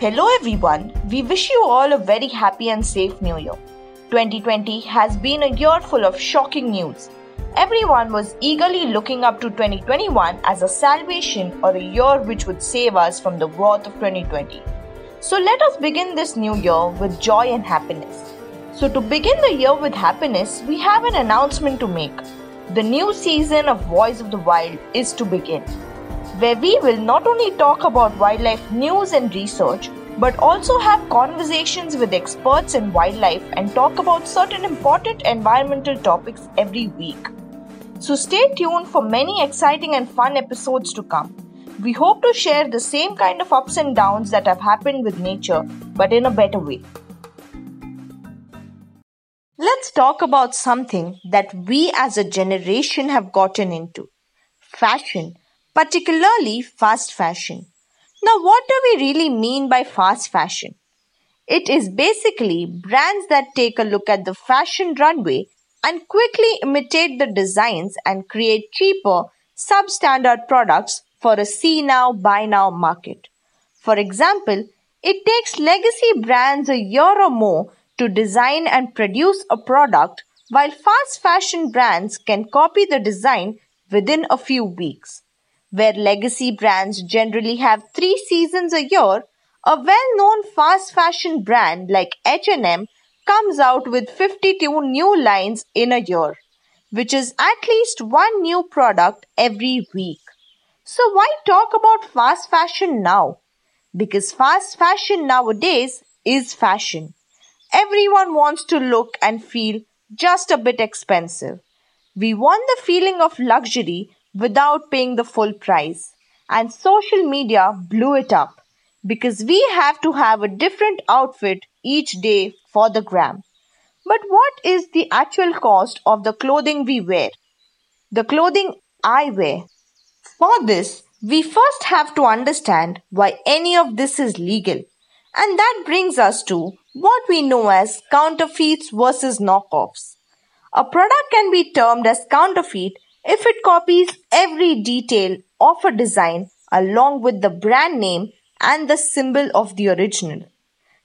Hello everyone. We wish you all a very happy and safe new year. 2020 has been a year full of shocking news. Everyone was eagerly looking up to 2021 as a salvation or a year which would save us from the wrath of 2020. So let us begin this new year with joy and happiness. So, to begin the year with happiness, we have an announcement to make. The new season of Voice of the Wild is to begin, where we will not only talk about wildlife news and research, but also have conversations with experts in wildlife and talk about certain important environmental topics every week. So, stay tuned for many exciting and fun episodes to come. We hope to share the same kind of ups and downs that have happened with nature, but in a better way. Let's talk about something that we as a generation have gotten into fashion, particularly fast fashion. Now, what do we really mean by fast fashion? It is basically brands that take a look at the fashion runway and quickly imitate the designs and create cheaper, substandard products for a see now, buy now market. For example, it takes legacy brands a year or more to design and produce a product, while fast fashion brands can copy the design within a few weeks. Where legacy brands generally have three seasons a year, a well-known fast fashion brand like H&M comes out with 52 new lines in a year, which is at least one new product every week. So why talk about fast fashion now? Because fast fashion nowadays is fashion. Everyone wants to look and feel just a bit expensive. We want the feeling of luxury without paying the full price. And social media blew it up because we have to have a different outfit each day for the gram. But what is the actual cost of the clothing we wear? The clothing I wear. For this, we first have to understand why any of this is legal. And that brings us to what we know as counterfeits versus knockoffs. A product can be termed as counterfeit if it copies every detail of a design along with the brand name and the symbol of the original,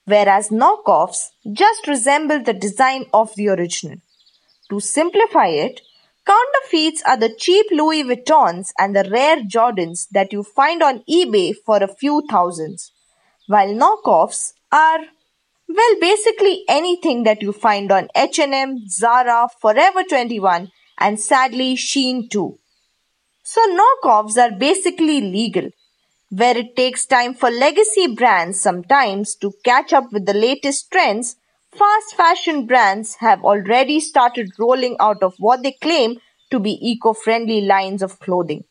whereas knockoffs just resemble the design of the original. To simplify it, counterfeits are the cheap Louis Vuittons and the rare Jordans that you find on eBay for a few thousands, while knockoffs are well, basically anything that you find on H&M, Zara, Forever 21 and sadly Shein too. So knockoffs are basically legal, where it takes time for legacy brands sometimes to catch up with the latest trends. Fast fashion brands have already started rolling out of what they claim to be eco-friendly lines of clothing.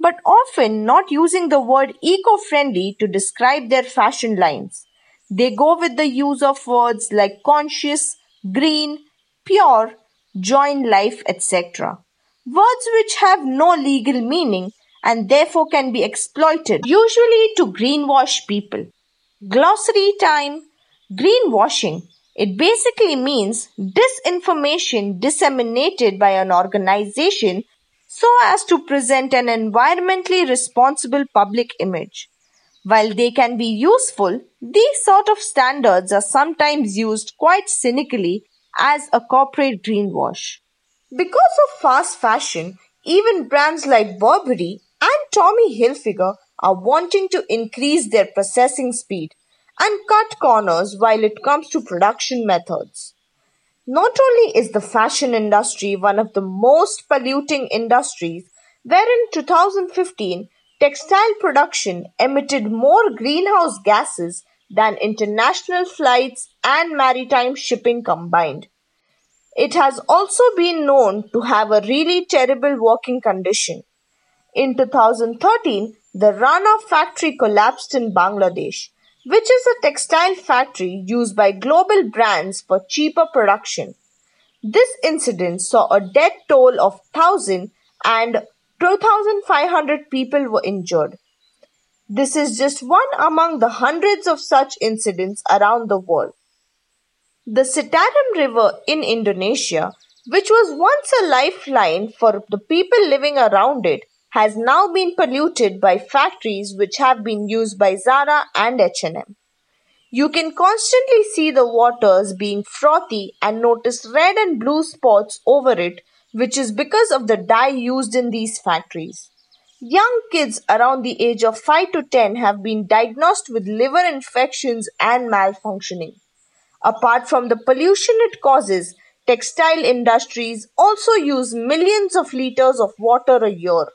But often not using the word eco-friendly to describe their fashion lines. They go with the use of words like conscious, green, pure, join life, etc. Words which have no legal meaning and therefore can be exploited, usually to greenwash people. Glossary time Greenwashing. It basically means disinformation disseminated by an organization so as to present an environmentally responsible public image. While they can be useful, these sort of standards are sometimes used quite cynically as a corporate greenwash. Because of fast fashion, even brands like Burberry and Tommy Hilfiger are wanting to increase their processing speed and cut corners while it comes to production methods. Not only is the fashion industry one of the most polluting industries, where in 2015 textile production emitted more greenhouse gases than international flights and maritime shipping combined. It has also been known to have a really terrible working condition. In 2013, the Rana factory collapsed in Bangladesh, which is a textile factory used by global brands for cheaper production. This incident saw a death toll of 1,000 and 2,500 people were injured. This is just one among the hundreds of such incidents around the world. The Citarum River in Indonesia, which was once a lifeline for the people living around it, has now been polluted by factories which have been used by Zara and H&M. You can constantly see the waters being frothy and notice red and blue spots over it, which is because of the dye used in these factories. Young kids around the age of 5 to 10 have been diagnosed with liver infections and malfunctioning. Apart from the pollution it causes, textile industries also use millions of liters of water a year.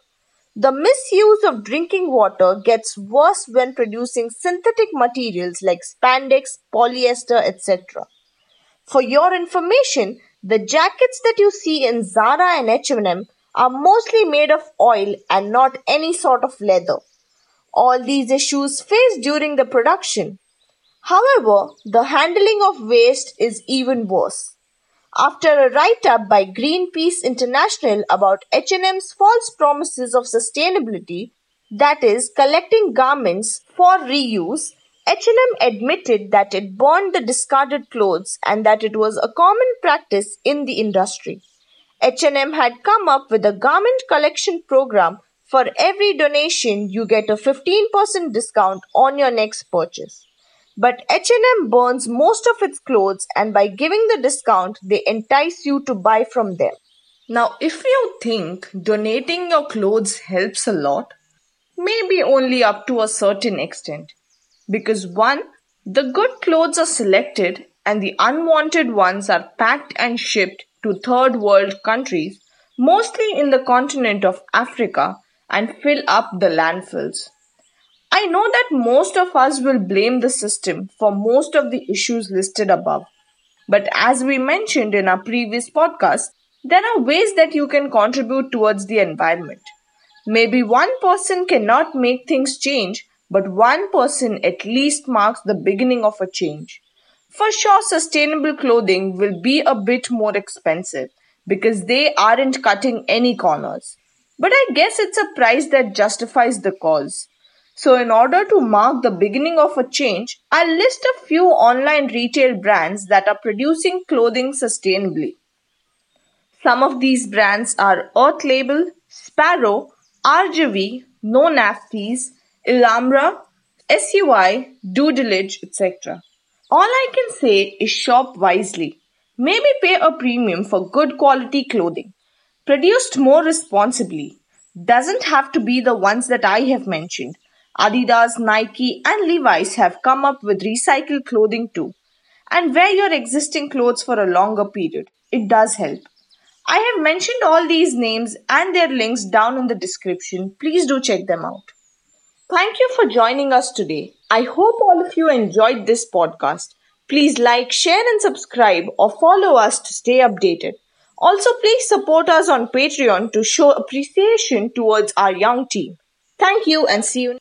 The misuse of drinking water gets worse when producing synthetic materials like spandex, polyester, etc. For your information, the jackets that you see in Zara and H&M are mostly made of oil and not any sort of leather. All these issues faced during the production. However, the handling of waste is even worse. After a write-up by Greenpeace International about H&M's false promises of sustainability, that is collecting garments for reuse, H&M admitted that it burned the discarded clothes and that it was a common practice in the industry. H&M had come up with a garment collection program. For every donation, you get a 15% discount on your next purchase. But H&M burns most of its clothes and by giving the discount, they entice you to buy from them. Now, if you think donating your clothes helps a lot, maybe only up to a certain extent. Because one, the good clothes are selected and the unwanted ones are packed and shipped to third world countries, mostly in the continent of Africa, and fill up the landfills. I know that most of us will blame the system for most of the issues listed above. But as we mentioned in our previous podcast, there are ways that you can contribute towards the environment. Maybe one person cannot make things change, but one person at least marks the beginning of a change. For sure, sustainable clothing will be a bit more expensive because they aren't cutting any corners. But I guess it's a price that justifies the cause. So, in order to mark the beginning of a change, I'll list a few online retail brands that are producing clothing sustainably. Some of these brands are Urth Label, Sparrow, Aarjavee, No Nasties, Ilamra, SUI, Doodlage, etc. All I can say is shop wisely. Maybe pay a premium for good quality clothing. Produced more responsibly. Doesn't have to be the ones that I have mentioned Adidas, Nike, and Levi's have come up with recycled clothing too. And wear your existing clothes for a longer period. It does help. I have mentioned all these names and their links down in the description. Please do check them out. Thank you for joining us today. I hope all of you enjoyed this podcast. Please like, share, and subscribe or follow us to stay updated. Also, please support us on Patreon to show appreciation towards our young team. Thank you and see you.